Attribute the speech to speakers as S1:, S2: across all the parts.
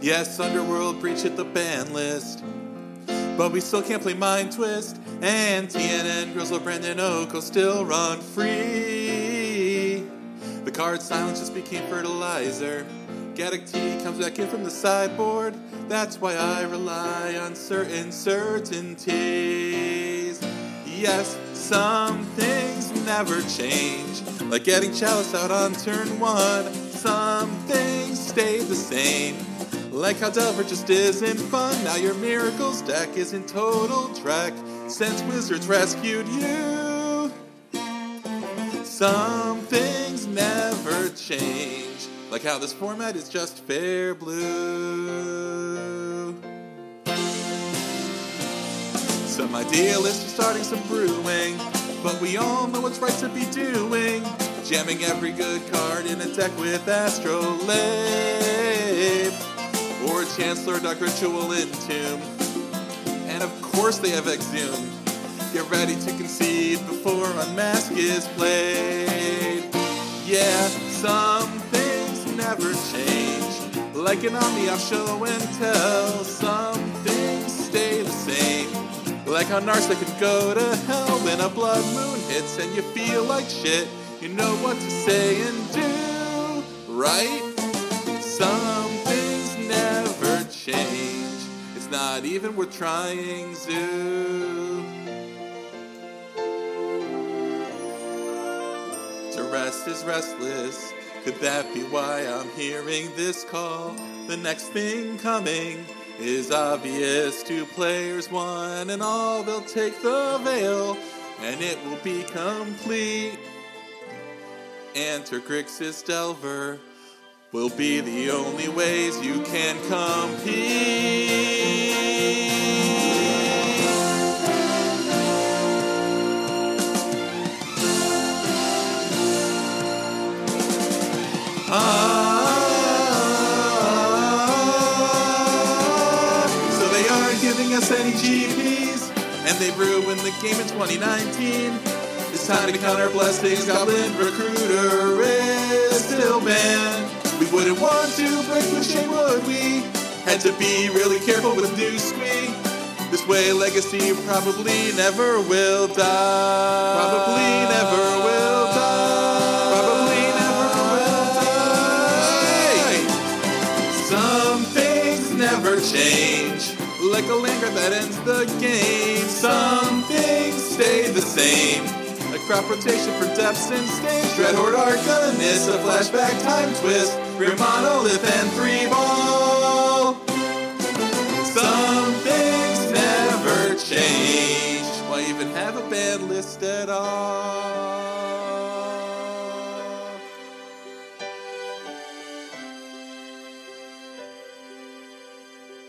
S1: Yes, Underworld Breach hit the ban list. But we still can't play Mind Twist. And TNN Grizzle Brandon Oko still run free. The card silence just became fertilizer. Gaddock Teeg comes back in from the sideboard. That's why I rely on certain certainties. Yes, some things never change. Like getting Chalice out on turn one. Some things stay the same. Like how Delver just isn't fun. Now your Miracles deck is in total track since Wizards rescued you. Some things never change. Like how this format is just fair blue. Some idealists are starting some brewing, but we all know what's right to be doing. Jamming every good card in a deck with Astrolabe. Or Chancellor Dark Ritual Entomb. And of course they have Exhumed. Get ready to concede before Unmask is played. Yeah, some things never change. Like an Omni off show and tell. Some things stay the same. Like how Narsa can go to hell when a blood moon hits and you feel like shit. You know what to say and do, right? Some It's not even worth trying, Zoo. To rest is restless. Could that be why I'm hearing this call? The next thing coming is obvious. to players, one and all, they'll take the veil, and it will be complete. Enter Grixis Delver will be the only ways you can compete. Ah, so they aren't giving us any GPs, and they ruined the game in 2019. It's time to count our blessings. Goblin Recruiter is still banned. We wouldn't want to break the chain, would we? Had to be really careful with new squee. This way, Legacy probably never will die. Probably never will die. Probably never will die. Some things never change. Like a Langer that ends the game. Some things stay the same. A crop rotation for depths and stains. Dreadhorde Arcanist, a miss, a flashback time twist. Grim Monolith and three ball. Some things never change. Why even have a band list at all?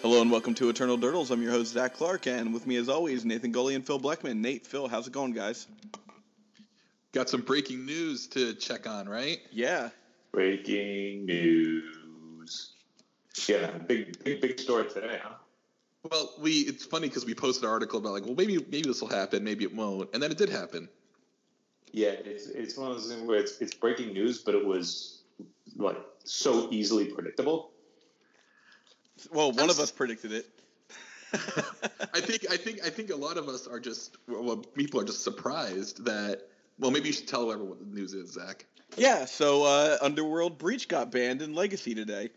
S2: Hello and welcome to Eternal Durdles. I'm your host Zach Clark, and with me as always Nathan Gully and Phil Bleckman. Nate, Phil, how's it going, guys?
S1: Got some breaking news to check on, right?
S2: Yeah,
S3: Breaking news. Yeah, big, big, big story today, huh?
S1: Well, we it's funny because we posted an article about like, well, maybe maybe this will happen, maybe it won't, and then it did happen.
S3: Yeah, it's it's one of those things where it's it's breaking news, but it was like so easily predictable.
S2: well, one of us predicted it.
S1: I think I think I think a lot of us are just well, people are just surprised that. Well, maybe you should tell everyone what the news is, Zach.
S2: yeah, so uh, Underworld Breach got banned in Legacy today.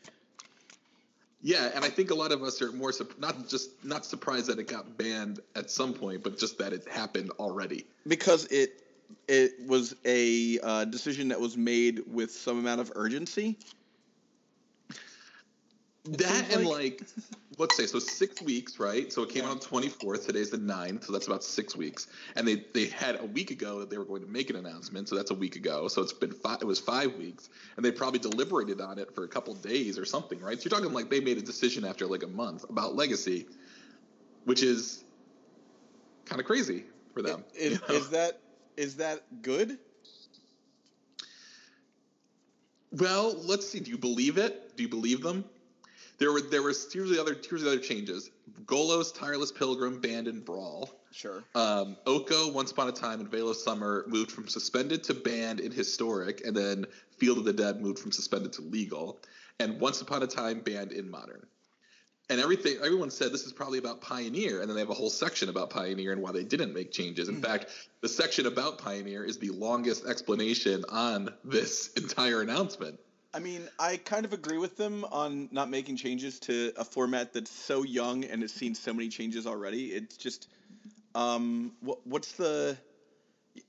S1: Yeah, and I think a lot of us are more sup- not just not surprised that it got banned at some point, but just that it happened already.
S2: because it it was a uh, decision that was made with some amount of urgency.
S1: That and
S2: like-
S1: let's say so six weeks, right? So it came out on twenty fourth. Today's the 9th, so that's about six weeks. And they they had a week ago that they were going to make an announcement, so that's a week ago. So it's been five. It was five weeks, and they probably deliberated on it for a couple days or something, right? So you're talking like they made a decision after like a month about legacy, which is kind of crazy for them.
S2: Is,
S1: you know?
S2: is that is that good?
S1: Well, let's see. Do you believe it? Do you believe them? There were there was here's the other here's the other changes. Golos, Tireless Pilgrim, Band and Brawl.
S2: Sure.
S1: Um, Oko, Once Upon a Time, and Veil of Summer moved from suspended to banned in historic, and then Field of the Dead moved from suspended to legal, and Once Upon a Time banned in modern.
S4: and everything everyone said this is probably about Pioneer, and then they have a whole section about Pioneer and why they didn't make changes. In fact, the section about Pioneer is the longest explanation on this entire announcement.
S2: I mean, I kind of agree with them on not making changes to a format that's so young and has seen so many changes already. It's just, um, what, what's the,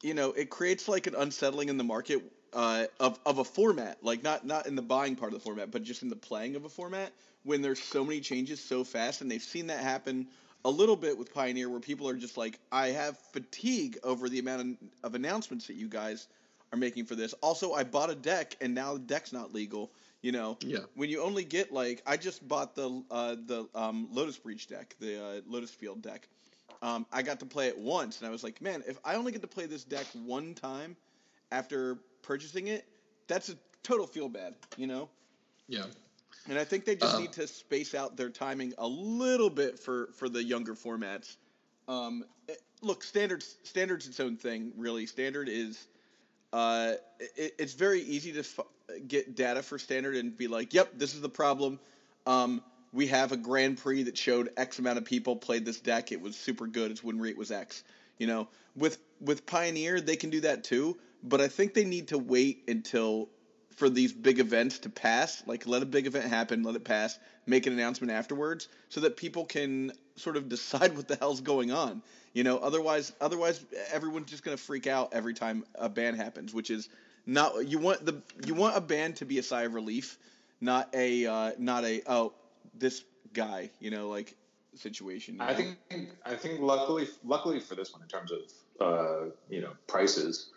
S2: you know, it creates like an unsettling in the market uh, of of a format, like not not in the buying part of the format, but just in the playing of a format when there's so many changes so fast, and they've seen that happen a little bit with Pioneer, where people are just like, I have fatigue over the amount of, of announcements that you guys are making for this. Also, I bought a deck, and now the deck's not legal. You know,
S4: Yeah.
S2: when you only get like, I just bought the uh, the um, Lotus Breach deck, the uh, Lotus Field deck. Um, I got to play it once, and I was like, man, if I only get to play this deck one time after purchasing it, that's a total feel bad, you know.
S4: Yeah.
S2: And I think they just
S4: Uh,
S2: need to space out their timing a little bit for for the younger formats. Um, eh, look, standards standards its own thing. Really, standard is. Uh, it, it's very easy to f- get data for standard and be like, "Yep, this is the problem." Um, we have a Grand Prix that showed X amount of people played this deck. It was super good. Its win rate was X. You know, with with Pioneer, they can do that too. But I think they need to wait until for these big events to pass. Like, let a big event happen, let it pass, make an announcement afterwards, so that people can sort of decide what the hell's going on. You know, otherwise, otherwise everyone's just gonna freak out every time a ban happens, which is not you want the you want a ban to be a sigh of relief, not a uh, not a oh this guy, you know, like situation. you
S3: I think I think luckily luckily for this one in terms of uh, you know prices,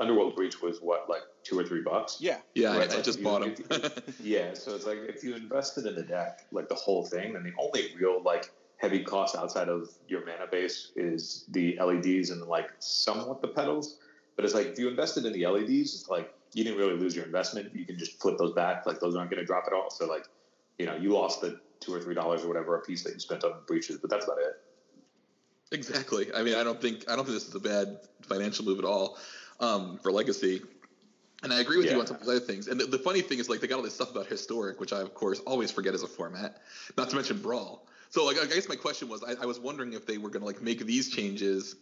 S3: Underworld Breach was what like two or three bucks.
S2: yeah,
S4: Yeah,
S3: Right,
S4: I, I
S3: like
S4: just
S3: you-
S4: bought them.
S3: Yeah, so it's like if you invested in the deck, like the whole thing, then the only real like heavy cost outside of your mana base is the LEDs and like somewhat the petals. But it's like if you invested in the LEDs, it's like you didn't really lose your investment. You can just flip those back. Like those aren't going to drop at all. So like, you know, you lost the two or three dollars or whatever a piece that you spent on breaches, but that's about it.
S4: Exactly. I mean, I don't think I don't think this is a bad financial move at all um, for Legacy. And I agree with you on some of the other things. And the, the funny thing is, like, they got all this stuff about historic, which I, of course, always forget as a format. Not to mention brawl. So, like, I guess my question was, I, I was wondering if they were going to like make these changes,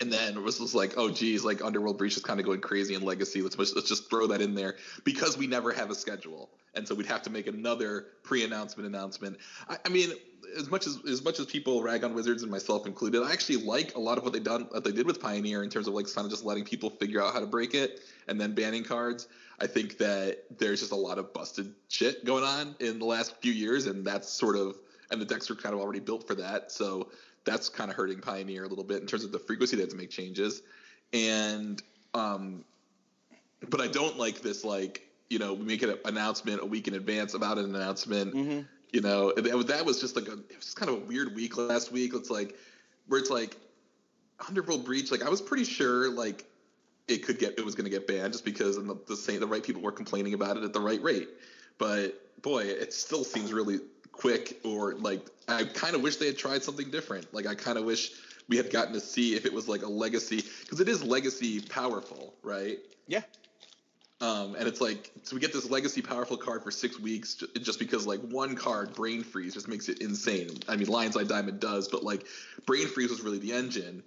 S4: and then it was just like, oh, geez, like Underworld Breach is kind of going crazy in Legacy. Let's let's just throw that in there because we never have a schedule, and so we'd have to make another pre-announcement announcement. I, I mean, as much as as much as people rag on Wizards and myself included, I actually like a lot of what they done what they did with Pioneer in terms of like kind of just letting people figure out how to break it and then banning cards. I think that there's just a lot of busted shit going on in the last few years, and that's sort of and the decks are kind of already built for that. So that's kind of hurting Pioneer a little bit in terms of the frequency they have to make changes. And um, but I don't like this like you know we make an announcement a week in advance about an announcement.
S2: mm-hmm.
S4: You know that, that was just like a it was just kind of a weird week last week. It's like where it's like Underworld Breach. Like I was pretty sure like it could get it was going to get banned just because the, the same the right people were complaining about it at the right rate. But boy, it still seems really quick. Or like I kind of wish they had tried something different. Like I kind of wish we had gotten to see if it was like a legacy because it is legacy powerful, right?
S2: Yeah.
S4: Um, and it's like so we get this legacy powerful card for six weeks just because like one card brain freeze just makes it insane. I mean, Lion's Eye Diamond does, but like brain freeze was really the engine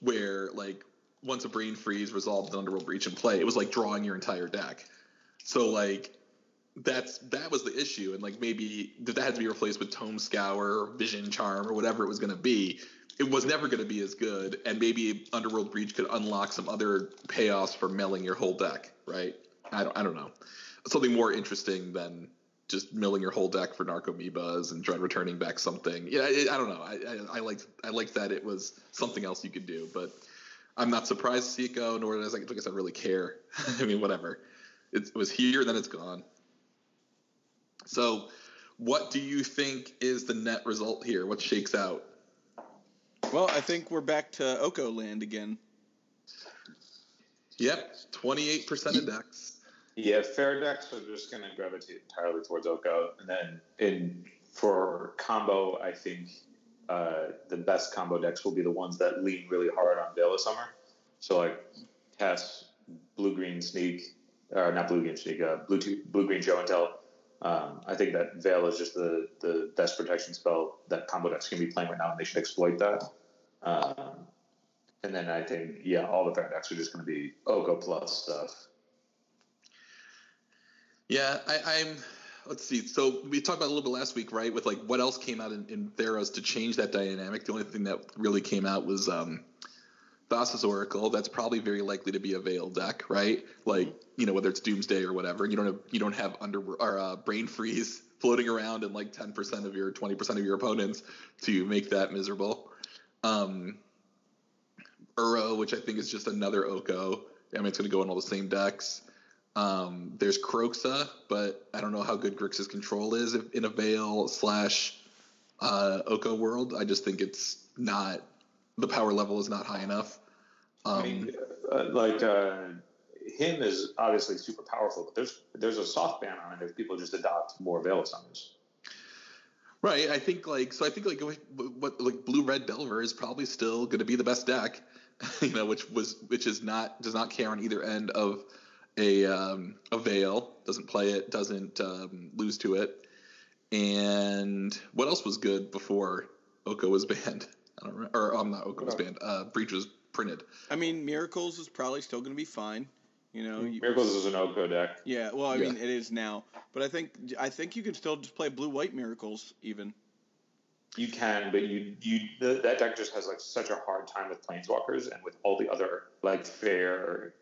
S4: where like once a brain freeze resolved an underworld breach in play, it was like drawing your entire deck. So like that's that was the issue, and like maybe that had to be replaced with Tome Scour or Vision Charm or whatever it was going to be. It was never going to be as good, and maybe Underworld Breach could unlock some other payoffs for milling your whole deck, right? I don't, I don't know. Something more interesting than just milling your whole deck for Narco Narcomoebas and dread returning back something. Yeah, I, I don't know. I, I, I liked I that it was something else you could do, but I'm not surprised to see it go, nor does I, like I said, really care. I mean, whatever. It, it was here, then it's gone. So, what do you think is the net result here? What shakes out?
S2: Well, I think we're back to Oko land again.
S4: Yep, 28% of decks.
S3: Yeah, fair decks are just going to gravitate entirely towards Oko, and then in for combo, I think uh, the best combo decks will be the ones that lean really hard on Veil of Summer. So like TES, Blue Green Sneak, or not Blue Green Sneak, uh, Blue blue Green Show and Tell, Um, I think that Veil is just the, the best protection spell that combo decks can be playing right now, and they should exploit that. Um, and then I think, yeah, all the fair decks are just going to be Oko plus stuff.
S4: Yeah, I, I'm. Let's see. So we talked about a little bit last week, right? With like what else came out in, in Theros to change that dynamic. The only thing that really came out was um, Thassa's Oracle. That's probably very likely to be a Veil deck, right? Like mm-hmm. you know whether it's Doomsday or whatever. and You don't have you don't have under or uh, Brain Freeze floating around in like ten percent of your twenty percent of your opponents to make that miserable. Um, Uro, which I think is just another Oko. I mean, it's going to go in all the same decks. Um, there's Kroxa, but I don't know how good Grixis control is in a Veil slash uh, Oko world. I just think it's not the power level is not high enough.
S3: Um, I mean, uh, like uh, Hymn is obviously super powerful, but there's there's a soft ban on it if people just adopt more Veil summons.
S4: Right. I think like so. I think like what like blue red Delver is probably still going to be the best deck. You know, which was which is not does not care on either end of a um, a veil. Doesn't play it. Doesn't um, lose to it. And what else was good before Oko was banned? I don't remember. Or I'm um, not Oko was banned. Uh, Breach was printed.
S2: I mean, Miracles is probably still going to be fine. You know,
S3: Miracles is an Oko deck.
S2: Yeah, well, I yeah. mean, it is now, but I think I think you can still just play blue white Miracles even.
S3: You can, but you you the, that deck just has like such a hard time with planeswalkers and with all the other like fair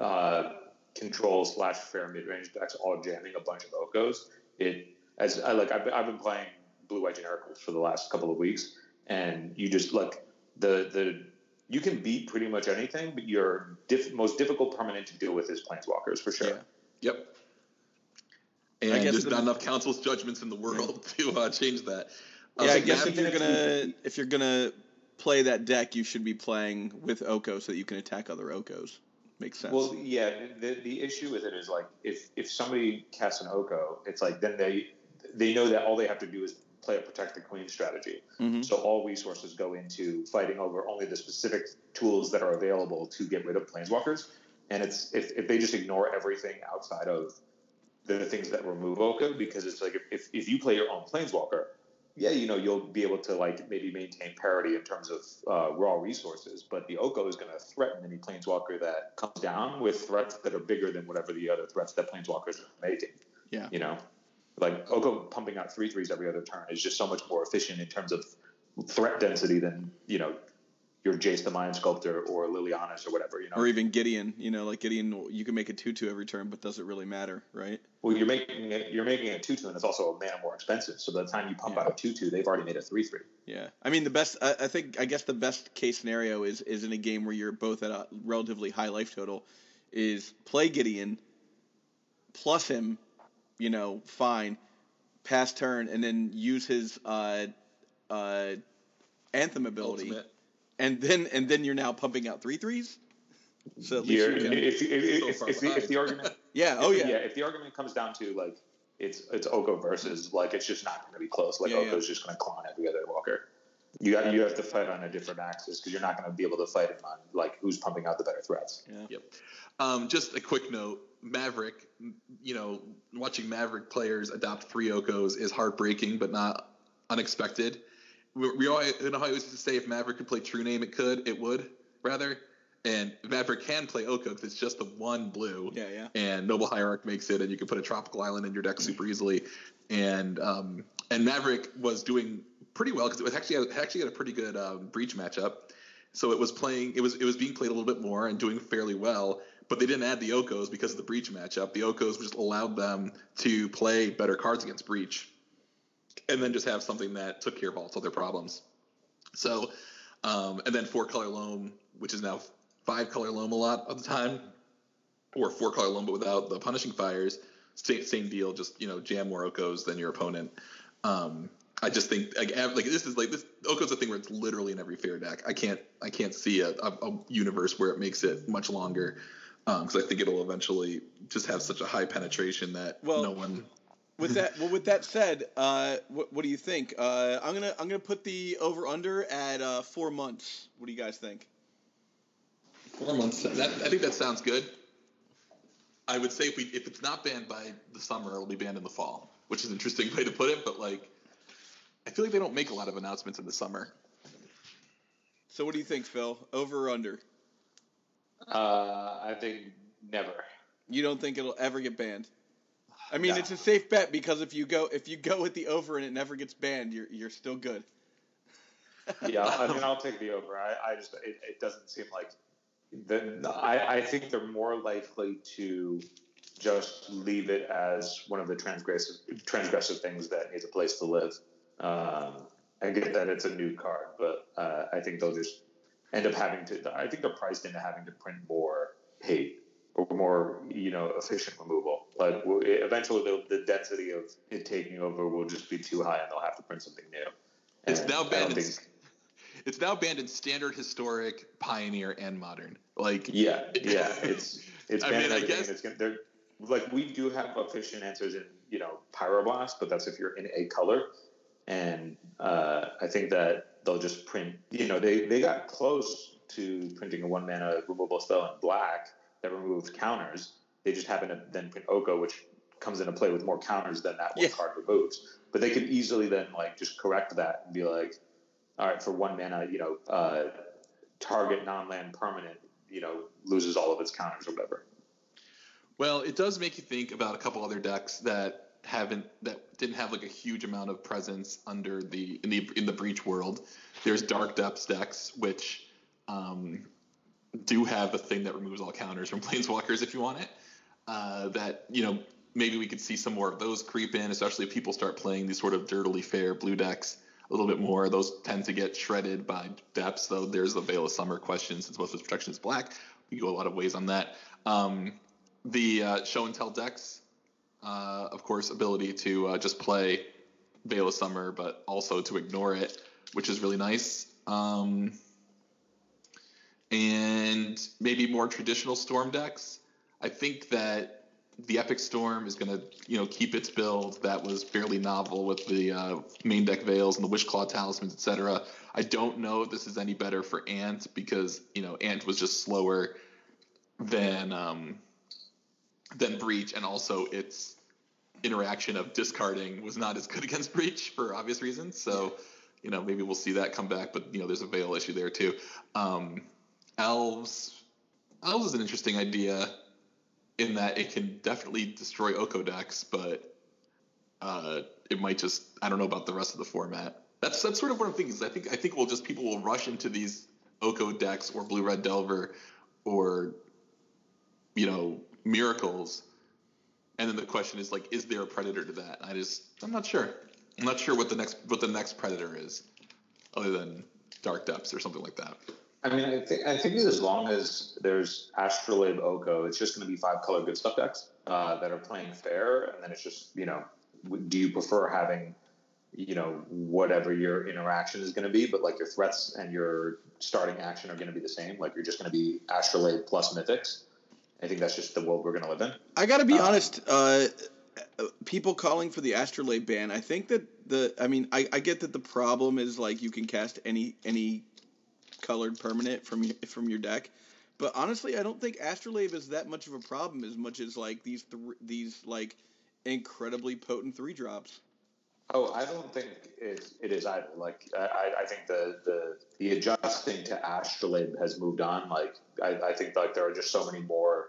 S3: uh, control slash fair mid range decks all jamming a bunch of Okos. It as I like I've, I've been playing blue white genericals for the last couple of weeks, and you just like the the you can beat pretty much anything, but your diff, most difficult permanent to deal with is planeswalkers for sure. Yeah.
S4: Yep. And I guess there's not enough council's judgments in the world to uh, change that.
S2: Uh, yeah, I guess if you're gonna if you're gonna play that deck, you should be playing with Oko so that you can attack other Okos. Makes sense.
S3: Well, yeah. The, the issue with it is like if if somebody casts an Oko, it's like then they they know that all they have to do is play a protect the queen strategy. Mm-hmm. So all resources go into fighting over only the specific tools that are available to get rid of planeswalkers. And it's if, if they just ignore everything outside of the things that remove Oko, because it's like if, if you play your own planeswalker, yeah, you know, you'll be able to like maybe maintain parity in terms of uh, raw resources, but the Oko is going to threaten any planeswalker that comes down with threats that are bigger than whatever the other threats that planeswalkers are making.
S2: Yeah.
S3: You know? Like Oko pumping out three threes every other turn is just so much more efficient in terms of threat density than you know your Jace the Mind Sculptor or Liliana's or whatever, you know.
S2: Or even Gideon, you know, like Gideon, you can make a two-two every turn, but does it really matter, right?
S3: Well, you're making it, you're making a two-two, and it's also a mana more expensive. So by the time you pump yeah. out a two-two, they've already made a three-three.
S2: Yeah, I mean the best. I, I think I guess the best case scenario is is in a game where you're both at a relatively high life total, is play Gideon, plus him, you know, fine pass turn and then use his uh, uh, anthem ability, Ultimate. and then and then you're now pumping out three threes.
S3: So at least you can, if, if, if, if, the, if the argument,
S2: yeah, oh yeah,
S3: yeah, if the argument comes down to like it's it's Oko versus like it's just not going to be close. Like yeah, Oko's yeah. just going to clone every other Walker. You got you have to fight on a different axis because you're not going to be able to fight him on like who's pumping out the better threats.
S4: Yeah. Yep. Um, just a quick note: Maverick, you know, watching Maverick players adopt three Okos is heartbreaking, but not unexpected. We, we know how I used to say if Maverick could play True Name, it could, it would, rather. And Maverick can play Oko because it's just the one blue.
S2: Yeah, yeah.
S4: And Noble Hierarch makes it, and you can put a tropical island in your deck super easily. And um, and Maverick was doing pretty well because it was actually it actually had a pretty good um, breach matchup. So it was playing, it was it was being played a little bit more and doing fairly well but they didn't add the Okos because of the Breach matchup. The Okos just allowed them to play better cards against Breach, and then just have something that took care of all other problems. So, um, and then four color loam, which is now five color loam a lot of the time, or four color loam but without the punishing fires. Same, same deal, just you know jam more Okos than your opponent. Um, I just think like, like this is like this Oko's a thing where it's literally in every fair deck. I can't I can't see a, a, a universe where it makes it much longer because um, I think it'll eventually just have such a high penetration that well, no one.
S2: with that, well, with that said, uh, what, what do you think? Uh, I'm gonna I'm gonna put the over under at uh, four months. What do you guys think?
S4: Four months. That, I think that sounds good. I would say if we if it's not banned by the summer, it'll be banned in the fall, which is an interesting way to put it. But like, I feel like they don't make a lot of announcements in the summer.
S2: So what do you think, Phil? Over or under?
S3: Uh, I think never.
S2: You don't think it'll ever get banned? I mean,
S3: No.
S2: it's a safe bet because if you go if you go with the over and it never gets banned, you're you're still good.
S3: Yeah, I mean, I'll take the over. I, I just it, it doesn't seem like the I, I think they're more likely to just leave it as one of the transgressive transgressive things that needs a place to live. Um, I get that it's a new card, but uh, I think they'll just end up having to. I think they're priced into having to print more hate or more, you know, efficient removal. But eventually, the, the density of it taking over will just be too high, and they'll have to print something new.
S4: It's now
S3: I
S4: banned. In,
S3: think-
S4: it's now banned in standard, historic, pioneer, and modern. Like,
S3: Yeah, yeah, it's it's
S4: I
S3: banned
S4: mean, I guess-
S3: It's gonna, they're like we do have efficient answers in you know pyroblast, but that's if you're in a color, and uh, I think that they'll just print. You know, they they got close to printing a one mana removable spell in black that removed counters. They just happen to then print Oko, which comes into play with more counters than that one
S2: Yeah.
S3: card removes. But they could easily then like just correct that and be like, all right, for one mana, you know, uh, target non-land permanent, you know, loses all of its counters or whatever.
S4: Well, it does make you think about a couple other decks that haven't that didn't have like a huge amount of presence under the in the in the breach world. There's dark depths decks which um, do have a thing that removes all counters from planeswalkers if you want it. Uh, that you know maybe we could see some more of those creep in, especially if people start playing these sort of dirtily fair blue decks a little bit more. Those tend to get shredded by depths, though. There's the Veil of Summer question since most of its protection is black. We go a lot of ways on that. Um, the uh, show and tell decks, uh, of course, ability to uh, just play Veil of Summer, but also to ignore it, which is really nice. Um, and maybe more traditional storm decks. I think that the Epic Storm is going to, you know, keep its build that was fairly novel with the uh, main deck veils and the Wishclaw talismans, etc. I don't know if this is any better for ANT because you know ANT was just slower than um, than Breach, and also its interaction of discarding was not as good against Breach for obvious reasons. So, you know, maybe we'll see that come back, but you know, there's a veil issue there too. Um, elves, elves is an interesting idea in that it can definitely destroy Oko decks, but uh, it might just I don't know about the rest of the format. That's that's sort of what I'm thinking. Is I think I think we'll just people will rush into these Oko decks or Blue Red Delver or you know miracles, and then the question is like, is there a predator to that? I just I'm not sure. I'm not sure what the next what the next predator is, other than Dark Depths or something like that.
S3: I mean, I think I think as long as there's Astrolabe Oko, it's just going to be five color good stuff decks uh, that are playing fair, and then it's just you know, do you prefer having you know whatever your interaction is going to be, but like your threats and your starting action are going to be the same. Like you're just going to be Astrolabe plus Mythics. I think that's just the world we're going to live in.
S2: I got to be
S3: Uh,
S2: honest. Uh, people calling for the Astrolabe ban. I think that the. I mean, I, I get that the problem is like you can cast any any colored permanent from your, from your deck, but honestly, I don't think Astrolabe is that much of a problem as much as like these th- these like incredibly potent three drops.
S3: Oh, I don't think it, it is either. Like, I, I think the, the the adjusting to Astrolabe has moved on. Like, I, I think like there are just so many more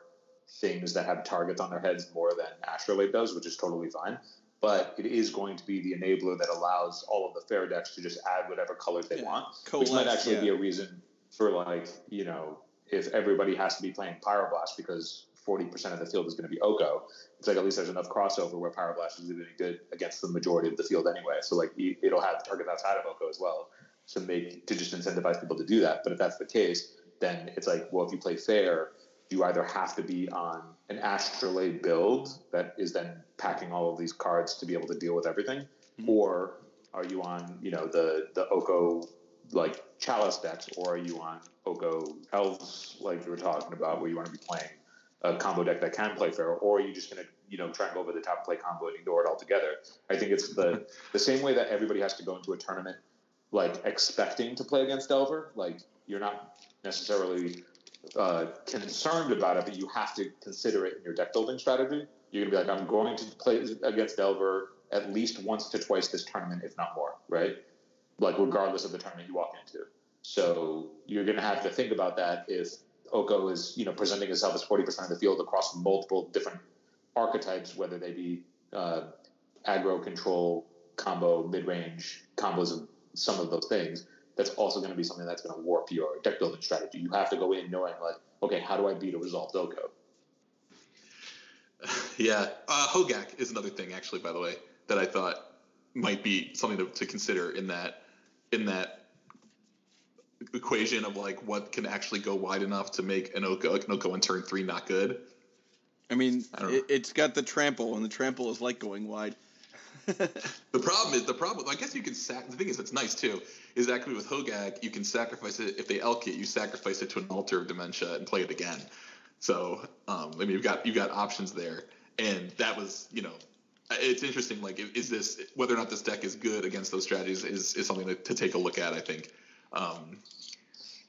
S3: things that have targets on their heads more than Astrolabe does, which is totally fine. But it is going to be the enabler that allows all of the fair decks to just add whatever colors they
S2: Yeah.
S3: want, which might actually
S2: yeah.
S3: be a reason for like you know if everybody has to be playing Pyroblast because forty percent of the field is going to be Oko. It's like at least there's enough crossover where Pyroblast is really good against the majority of the field anyway. So like it'll have targets outside of Oko as well to make to just incentivize people to do that. But if that's the case, then it's like well if you play fair, you either have to be on an Astrolabe build that is then packing all of these cards to be able to deal with everything,
S2: Mhm.
S3: or are you on you know the the Oko like Chalice decks, or are you on Oko Elves like you were talking about, where you want to be playing a combo deck that can play fair, or are you just going to you know try and go over the top and play combo and ignore it altogether? I think it's the the same way that everybody has to go into a tournament like expecting to play against Delver. Like you're not necessarily uh, concerned about it, but you have to consider it in your deck building strategy. You're gonna be like, I'm going to play against Delver at least once to twice this tournament, if not more, right? Like regardless of the tournament you walk into. So you're gonna have to think about that if Oko is, you know, presenting himself as 40% of the field across multiple different archetypes, whether they be uh, aggro control, combo, mid range combos and some of those things. That's also going to be something that's going to warp your deck building strategy. You have to go in knowing like, okay, how do I beat a resolved Oko?
S4: Yeah, uh, Hogak is another thing, actually. By the way, that I thought might be something to, to consider in that in that equation of like what can actually go wide enough to make an Oko, an Oko in turn three not good.
S2: I mean,
S4: I
S2: it, it's got the trample, and the trample is like going wide.
S4: The problem is the problem. I guess you can sac. The thing is, it's nice too. Is actually with Hogak, you can sacrifice it if they elk it. You sacrifice it to an altar of dementia and play it again. So um, I mean, you've got you've got options there, and that was you know, it's interesting. Like, is this whether or not this deck is good against those strategies is is something to, to take a look at. I think. Um,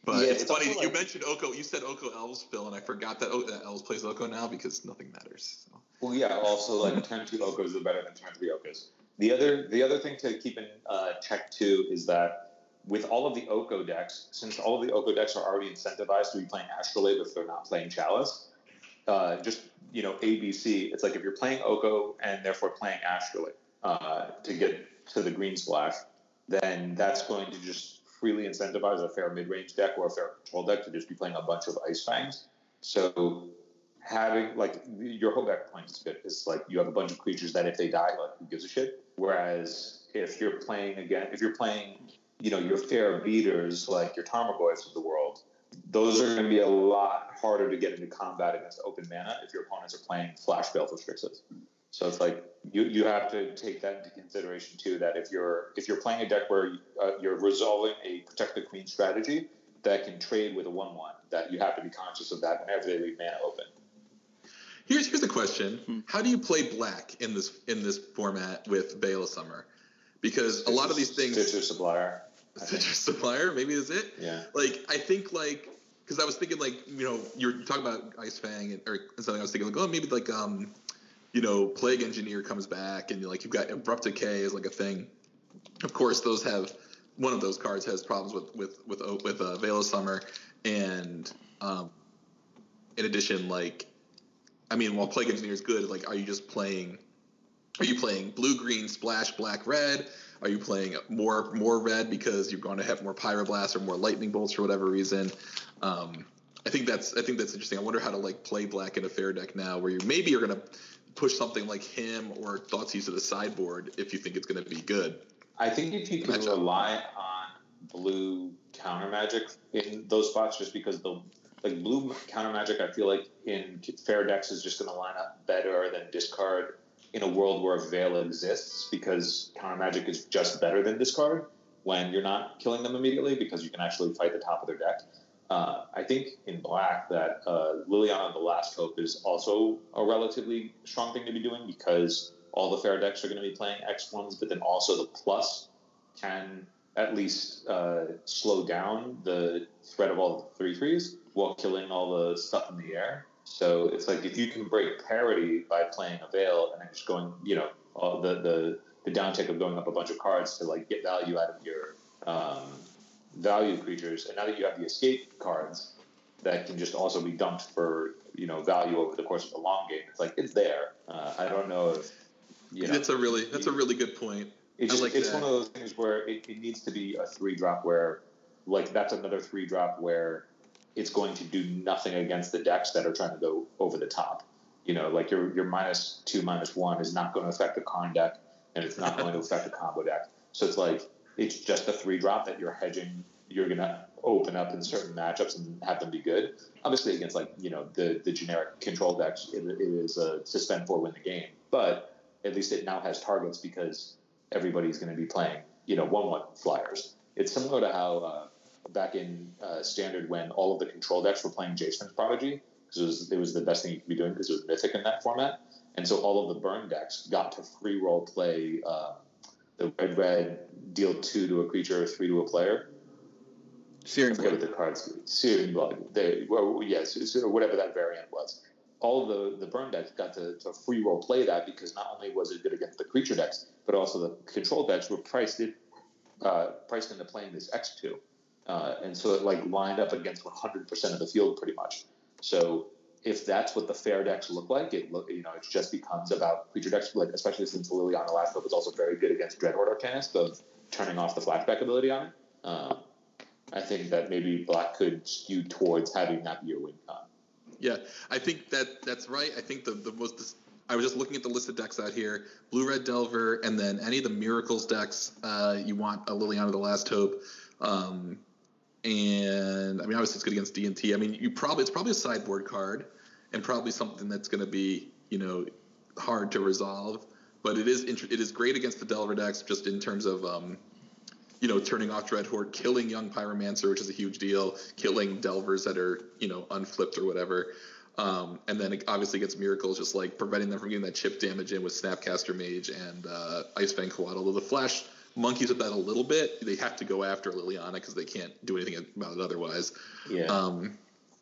S4: but
S3: Yeah,
S4: it's,
S3: it's
S4: funny
S3: also
S4: you mentioned Oko. You said Oko Elves, Phil, and I forgot that, o- that Elves plays Oko now because nothing matters. So.
S3: Well, yeah. Also, like turn two Okos are better than turn three Okos. The other, the other thing to keep in uh, check too is that with all of the Oko decks, since all of the Oko decks are already incentivized to be playing Astrolabe if they're not playing Chalice, uh, just you know ABC. It's like if you're playing Oko and therefore playing Astrolabe uh, to get to the green splash, then that's going to just freely incentivize a fair mid-range deck or a fair control deck to just be playing a bunch of Ice Fangs. So having like your whole deck is good. It's like you have a bunch of creatures that if they die, like who gives a shit. Whereas if you're playing again, if you're playing, you know, your fair beaters like your Tarmogoyfs of the world, those are going to be a lot harder to get into combat against open mana if your opponents are playing Flash Baleful Strixes. So it's like you, you have to take that into consideration too. That if you're if you're playing a deck where uh, you're resolving a protect the queen strategy that can trade with a one one, that you have to be conscious of that whenever they leave mana open.
S4: Here's here's the question:
S2: Hmm.
S4: How do you play black in this in this format with Veil of Summer? Because a lot of these things,
S3: Stitcher Supplier. I think.
S4: Citrus Supplier, maybe is it.
S3: Yeah.
S4: Like I think like because I was thinking like you know you're talking about Ice Fang and, or something. I was thinking like oh maybe like um you know Plague Engineer comes back and like you've got Abrupt Decay is like a thing. Of course, those have one of those cards has problems with with with O- with uh, Veil of Summer, and um, in addition, like I mean, while Plague Engineer is good, like are you just playing? Are you playing blue, green, splash, black, red? Are you playing more more red because you're going to have more pyroblast or more lightning bolts for whatever reason? Um, I think that's I think that's interesting. I wonder how to like play black in a fair deck now, where you maybe you're to push something like Hymn or Thoughtseize to the sideboard if you think it's going to be good.
S3: I think if you can rely on blue counter magic in those spots, just because the like blue counter magic, I feel like in fair decks is just going to line up better than discard in a world where a Veil exists, because counter magic is just better than discard when you're not killing them immediately, because you can actually fight the top of their deck. Uh, I think in black that uh, Liliana the Last Hope is also a relatively strong thing to be doing because all the fair decks are going to be playing X ones, but then also the plus can at least uh, slow down the threat of all the three threes while killing all the stuff in the air. So it's like if you can break parity by playing a veil and then just going, you know, all the the the downtick of going up a bunch of cards to like get value out of your um, value creatures, and now that you have the escape cards that can just also be dumped for you know value over the course of the long game, it's like it's there. Uh, I don't know if you know.
S4: that's a really that's a really good point.
S3: It's, just,
S4: like
S3: it's one of those things where it, it needs to be a three drop where, like, that's another three drop where it's going to do nothing against the decks that are trying to go over the top. You know, like your your minus two, minus one is not going to affect the con deck, and it's not going to affect the combo deck. So it's like it's just a three drop that you're hedging. You're going to open up in certain matchups and have them be good. Obviously, against like you know the the generic control decks, it, it is a suspend for win the game. But at least it now has targets because everybody's going to be playing, you know, one-one flyers. It's similar to how uh, back in uh, standard when all of the control decks were playing Jace, Vryn's Prodigy because it was, it was the best thing you could be doing because it was mythic in that format, and so all of the burn decks got to free roll play uh, the red red deal two to a creature, or three to a player. Searing blood. the cards. Searing blood. They well, yes, or whatever that variant was. All the the burn decks got to, to free roll play that because not only was it good against the creature decks, but also the control decks were priced it uh, priced into playing this X two, uh, and so it like lined up against 100 percent of the field pretty much. So if that's what the fair decks look like, it look you know it just becomes about creature decks, like especially since Liliana the Last Hope is also very good against Dreadhorde Arcanist of turning off the flashback ability on it. Um, I think that maybe Black could skew towards having that be your win con.
S4: Yeah, I think that that's right. I think the the most I was just looking at the list of decks out here: Blue Red Delver, and then any of the Miracles decks. Uh, you want a Liliana the Last Hope, um, and I mean obviously it's good against D and T. I mean you probably it's probably a sideboard card, and probably something that's going to be you know hard to resolve. But it is it is great against the Delver decks, just in terms of um, you know, turning off Dreadhorde, killing young Pyromancer, which is a huge deal, killing Delvers that are, you know, unflipped or whatever. Um, and then it obviously gets Miracles, just like preventing them from getting that chip damage in with Snapcaster Mage and uh, Icefang Coatl. Although the Flash monkeys with that a little bit, they have to go after Liliana because they can't do anything about it otherwise.
S3: Yeah. Um,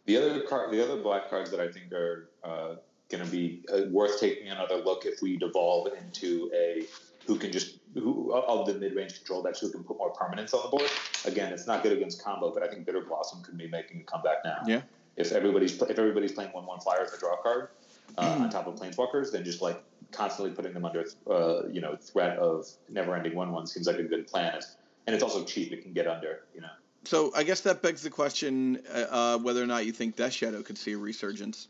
S3: the other card, the other black cards that I think are uh, going to be uh, worth taking another look if we devolve into a who can just who of the mid range control decks who can put more permanence on the board. Again, it's not good against combo, but I think Bitter Blossom could be making a comeback now.
S2: Yeah.
S3: If everybody's if everybody's playing one one flyers a draw card uh, mm. on top of planeswalkers, then just like constantly putting them under uh, you know threat of never ending one one seems like a good plan. And it's also cheap; it can get under you know.
S2: So I guess that begs the question uh, uh whether or not you think Death Shadow could see a resurgence.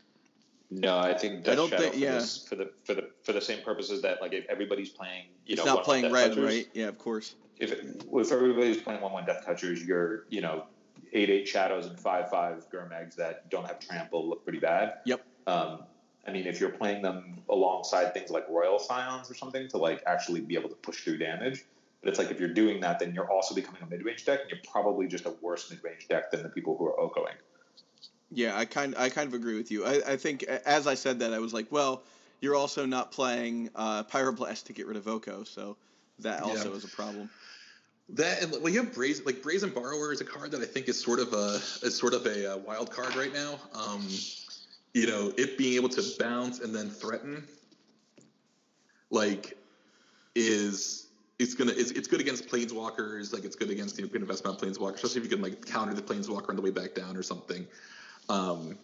S3: No, I think Death I don't Shadow think, yeah. for, the for the for the same purposes that like if everybody's playing, you
S2: it's
S3: know,
S2: not playing red, touchers, right? Yeah, of course.
S3: If if everybody's playing one one Death Touchers, you're you know eight eight shadows and five five Gurmags that don't have trample look pretty bad.
S2: Yep.
S3: Um, I mean, if you're playing them alongside things like Royal Scions or something to like actually be able to push through damage, but it's like if you're doing that, then you're also becoming a mid range deck, and you're probably just a worse mid range deck than the people who are OHKOing.
S2: Yeah, I kind I kind of agree with you. I, I think as I said that, I was like, well, you're also not playing uh, Pyroblast to get rid of Oko, so that also yeah. is a problem.
S4: That and well, you have brazen like brazen borrower is a card that I think is sort of a is sort of a, a uh, wild card right now. Um, you know, it being able to bounce and then threaten, like, is it's gonna it's, it's good against planeswalkers. Like it's good against you know, good investment on planeswalkers, especially if you can like counter the planeswalker on the way back down or something. Um,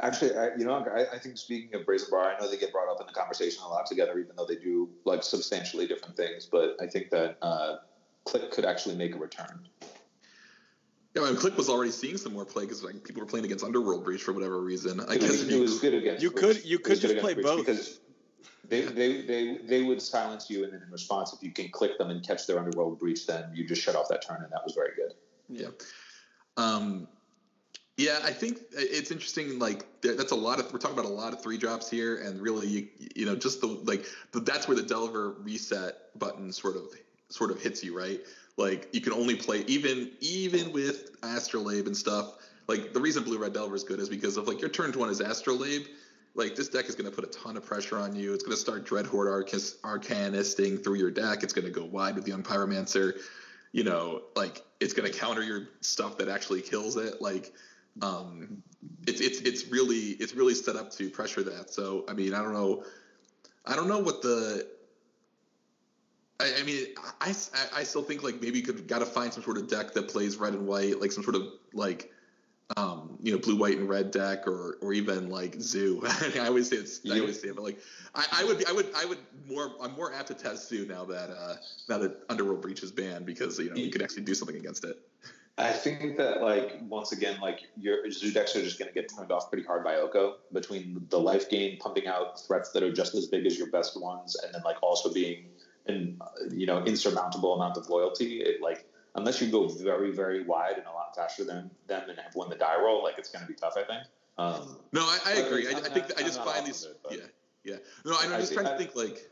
S3: Actually, I, you know, I, I, think speaking of Brazen Bar, I know they get brought up in the conversation a lot together, even though they do like substantially different things. But I think that uh, Clique could actually make a return.
S4: Yeah, I mean, Clique was already seeing some more play because like people were playing against Underworld Breach for whatever reason. I
S3: it guess was, it was good against.
S2: You could you could just play both
S3: because they, they, they, they would silence you, and then in response, if you can click them and catch their Underworld Breach, then you just shut off that turn, and that was very good.
S4: Yeah. Um, yeah, I think it's interesting. Like that's a lot of we're talking about a lot of three drops here, and really, you, you know, just the like the, that's where the Delver reset button sort of sort of hits you, right? Like you can only play even even with Astrolabe and stuff. Like the reason Blue Red Delver is good is because of like your turn one is Astrolabe. Like this deck is going to put a ton of pressure on you. It's going to start Dreadhorde Arc- Arcanisting through your deck. It's going to go wide with Young Pyromancer. You know, like it's going to counter your stuff that actually kills it. Like um, it's it's it's really it's really set up to pressure that. So I mean, I don't know, I don't know what the. I, I mean, I, I still think like maybe you could got to find some sort of deck that plays red and white, like some sort of like um, you know, blue, white, and red deck, or or even like zoo. I always say it's. I always say it, but like, I, I would be, I would, I would more. I'm more apt to test zoo now that uh, now that Underworld Breach is banned because you know you could actually do something against it.
S3: I think that like once again, like your zoo decks are just going to get turned off pretty hard by Oko between the life gain pumping out threats that are just as big as your best ones, and then like also being an you know insurmountable amount of loyalty. It like unless you go very very wide and a lot faster than them and have won the die roll, like it's going to be tough. I think.
S4: Um, no, I, I agree. I, I, think I just find these. It, yeah, yeah. No, I'm just trying to think like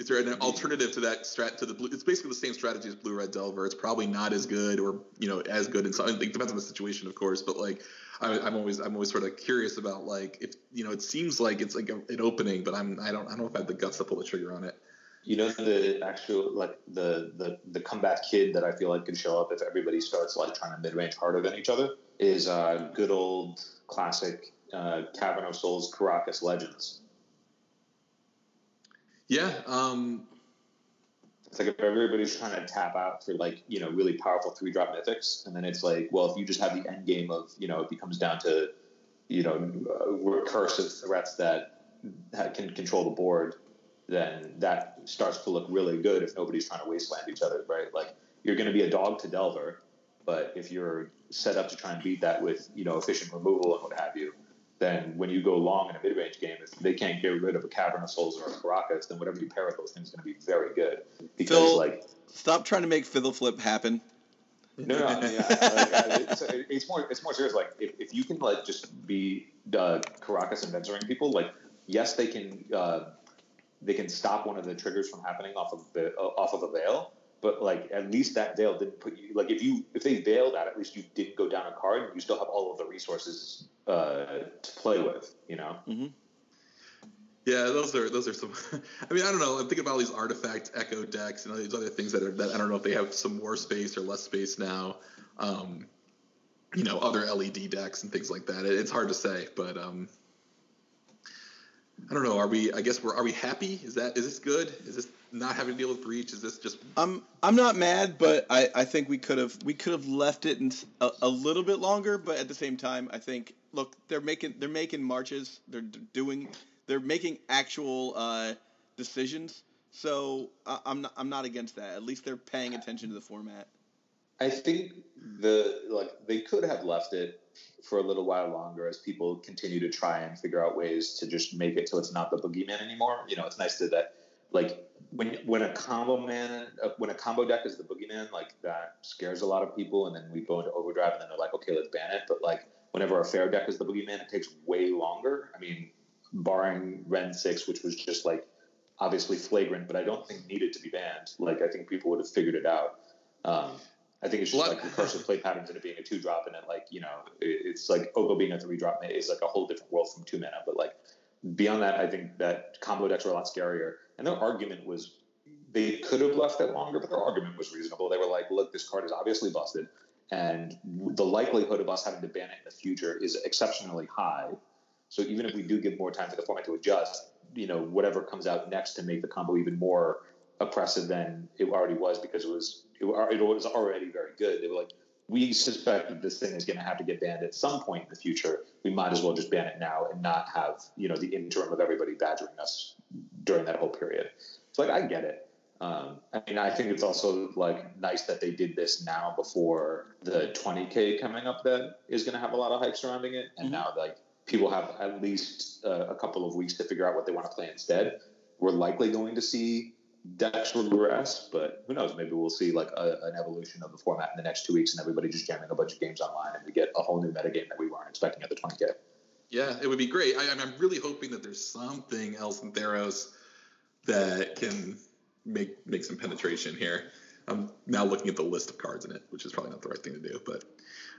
S4: is there an alternative to that strat to the blue? It's basically the same strategy as blue red delver. It's probably not as good or you know as good in some. It depends on the situation, of course. But like, I, am always I'm always sort of curious about like if you know it seems like it's like a, an opening, but I'm I don't I don't know if I have the guts to pull the trigger on it.
S3: You know the actual like the the the comeback kid that I feel like could show up if everybody starts like trying to mid range harder than each other is uh, good old classic uh, Cavern of Souls Karakas Legends.
S4: Yeah, um,
S3: It's like if everybody's trying to tap out for like you know really powerful three drop mythics, and then it's like, well, if you just have the end game of you know it becomes down to you know recursive threats that ha- can control the board, then that starts to look really good if nobody's trying to wasteland each other, right? Like you're going to be a dog to Delver, but if you're set up to try and beat that with you know efficient removal and what have you, then when you go long in a mid range game, if they can't get rid of a Cavern of Souls or a Karakas, then whatever you pair with those things is going to be very good because
S2: Phil-
S3: like
S2: Stop trying to make fiddle flip happen.
S3: no, no, I mean, yeah, like, it's, it's more it's more serious. Like if, if you can like just be uh, Karakas and Venturing people, like yes, they can uh, they can stop one of the triggers from happening off of the, uh, off of a veil. But like at least that veil didn't put you like if you if they veiled that at least you didn't go down a card and you still have all of the resources uh, to play with. You know. Mm-hmm.
S4: Yeah, those are those are some. I mean, I don't know. I'm thinking about all these artifact echo decks and all these other things that are that I don't know if they have some more space or less space now. Um, you know, other LED decks and things like that. It, it's hard to say, but um, I don't know. Are we? I guess we're. Are we happy? Is that? Is this good? Is this not having to deal with breach? Is this just?
S2: I'm I'm not mad, but I, I think we could have we could have left it in a, a little bit longer. But at the same time, I think look they're making they're making marches. They're doing they're making actual uh, decisions. So I, I'm not I'm not against that. At least they're paying attention to the format.
S3: I think the like they could have left it for a little while longer as people continue to try and figure out ways to just make it so it's not the boogeyman anymore. You know, it's nice to that like when when a combo man uh, when a combo deck is the boogeyman, like that scares a lot of people, and then we go into overdrive, and then they're like, okay, let's ban it. But like whenever a fair deck is the boogeyman, it takes way longer. I mean, barring Wrenn six, which was just like obviously flagrant, but I don't think needed to be banned. Like I think people would have figured it out. Um, I think it's just
S4: What-
S3: like recursive play patterns and it being a two drop, and then like you know it's like Oko being a three drop is like a whole different world from two mana. But like beyond that, I think that combo decks are a lot scarier. And their argument was they could have left it longer, but their argument was reasonable. They were like, look, this card is obviously busted, and the likelihood of us having to ban it in the future is exceptionally high. So even if we do give more time for the format to adjust, you know, whatever comes out next to make the combo even more oppressive than it already was because it was it, it was already very good. They were like, we suspect that this thing is going to have to get banned at some point in the future. We might as well just ban it now and not have you know the interim of everybody badgering us during that whole period. So like I get it. Um, I mean, I think it's also like nice that they did this now before the 20k coming up that is going to have a lot of hype surrounding it, and
S2: Mhm.
S3: now like people have at least uh, a couple of weeks to figure out what they want to play instead. We're likely going to see decks regress, but who knows? Maybe we'll see like a, an evolution of the format in the next two weeks, and everybody just jamming a bunch of games online, and we get a whole new metagame that we weren't expecting at the 20k.
S4: Yeah, it would be great. I, I'm really hoping that there's something else in Theros that can make make some penetration here. I'm now looking at the list of cards in it, which is probably not the right thing to do. But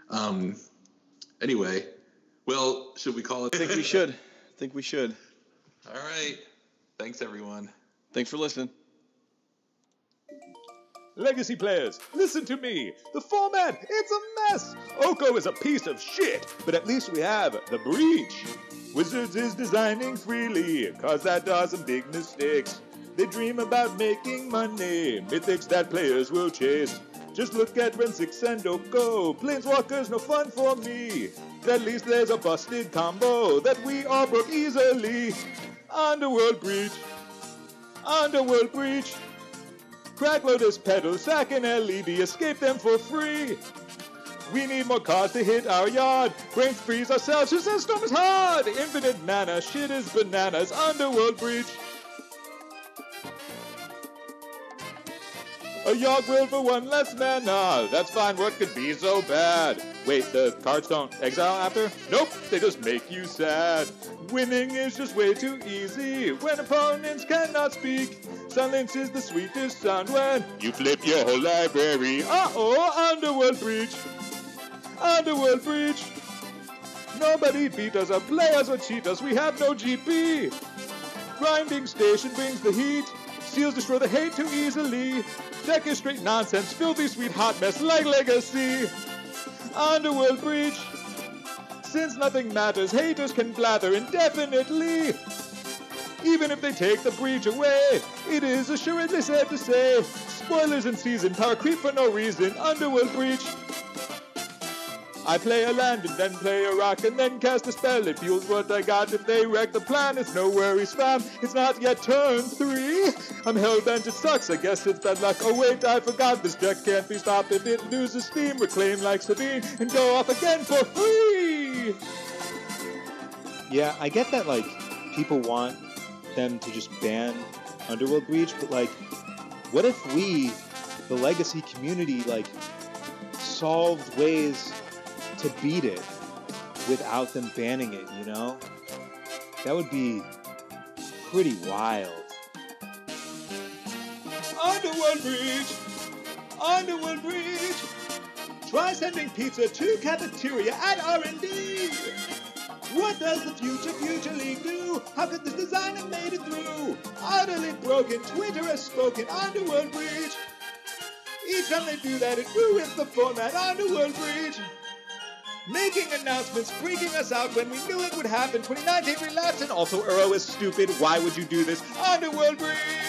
S4: um, anyway, well, should we call it?
S2: I think we should. I think we should.
S4: All right. Thanks, everyone.
S2: Thanks for listening.
S5: Legacy players, listen to me. The format, it's a mess. Oko is a piece of shit, but at least we have the breach. Wizards is designing freely, cause that does some big mistakes. They dream about making money, mythics that players will chase. Just look at Wrenn 6 and Oko, Planeswalkers no fun for me. At least there's a busted combo that we all broke easily. Underworld Breach, Underworld Breach. Crack Lotus Petal, sack and LED, escape them for free. We need more cars to hit our yard. Brains freeze ourselves, says storm is hard? Infinite mana, shit is bananas, underworld breach. A Yawg Will for one less mana. That's fine, what could be so bad? Wait, the cards don't exile after? Nope, they just make you sad. Winning is just way too easy when opponents cannot speak. Silence is the sweetest sound when you flip your whole library. Uh oh, Underworld Breach. Underworld Breach. Nobody beat us or play us or cheat us. We have no GP. Grinding station brings the heat. Seals destroy the hate too easily. Deck is straight nonsense, filthy sweet hot mess like legacy. Underworld breach. Since nothing matters, haters can blather indefinitely. Even if they take the breach away, it is assuredly safe to say. Spoilers in season, power creep for no reason, Underworld breach. I play a land and then play a rock and then cast a spell. It fuels what I got. If they wreck the plan, it's no worries, fam. It's not yet turn three. I'm hellbent, it sucks. I guess it's bad luck. Oh wait, I forgot. This deck can't be stopped if it loses steam. Reclaim like Sabine and go off again for free.
S6: Yeah, I get that. Like, people want them to just ban Underworld Breach, but like, what if we, the legacy community, like, solved ways to beat it without them banning it? You know, that would be pretty wild.
S5: Underworld Breach! Underworld Breach! Try sending pizza to cafeteria at R&D! What does the future Future League do? How could this designer made it through? Utterly broken, Twitter has spoken, Underworld Breach! Each time they do that, it ruins the format, Underworld Breach! Making announcements, freaking us out when we knew it would happen. 2019 relapse, and also Earl is stupid. Why would you do this? Underworld Breach!